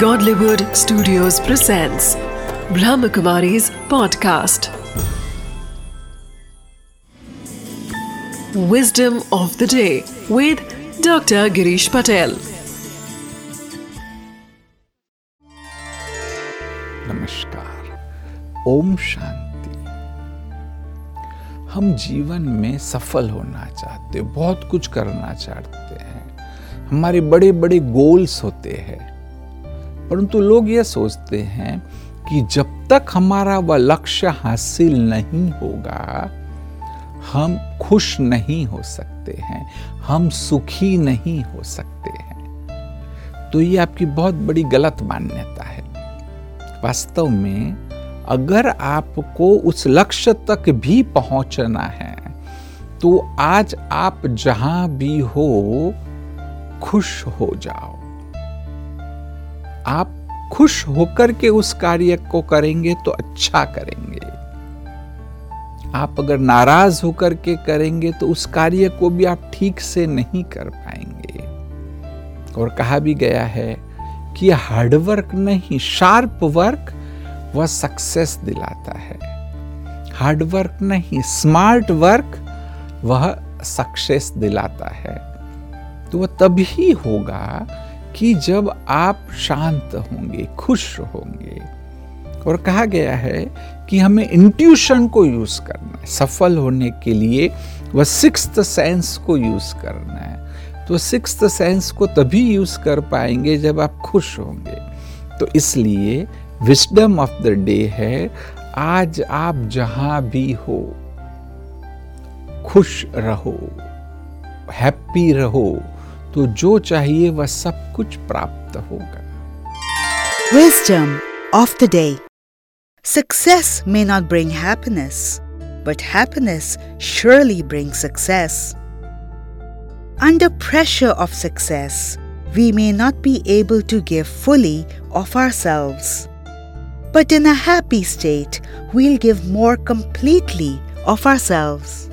Godlywood Studios presents Brahmakumari's podcast. Wisdom of the day with Dr. Girish Patel. नमस्कार ओम शांति हम जीवन में सफल होना चाहते बहुत कुछ करना चाहते हैं हमारे बड़े बड़े गोल्स होते हैं परंतु लोग ये सोचते हैं कि जब तक हमारा वह लक्ष्य हासिल नहीं होगा, हम खुश नहीं हो सकते हैं, हम सुखी नहीं हो सकते हैं। तो ये आपकी बहुत बड़ी गलत मान्यता है। वास्तव में अगर आपको उस लक्ष्य तक भी पहुँचना है तो आज आप जहाँ भी हो, खुश हो जाओ। आप खुश होकर के उस कार्य को करेंगे तो अच्छा करेंगे। आप अगर नाराज़ होकर के करेंगे तो उस कार्य को भी आप ठीक से नहीं कर पाएँगे। और कहा भी गया है कि हार्डवर्क नहीं शार्प वर्क वह सक्सेस दिलाता है। हार्डवर्क नहीं स्मार्ट वर्क वह सक्सेस दिलाता है। तो वह तभी होगा कि जब आप शांत होंगे, खुश होंगे, और कहा गया है कि हमें इंट्यूशन को यूज़ करना है, सफल होने के लिए वह सिक्स सेंस को यूज़ करना है। तो सिक्स सेंस को तभी यूज़ कर पाएँगे जब आप खुश होंगे। तो इसलिए विस्डम ऑफ़ द डे है, आज आप जहाँ भी हो, खुश रहो हैप्पी रहो। तो जो चाहिए वह सब कुछ प्राप्त होगा Wisdom of the day Success may not bring happiness, but happiness surely brings success. Under pressure of success, we may not be able to give fully of ourselves. But in a happy state, we'll give more completely of ourselves.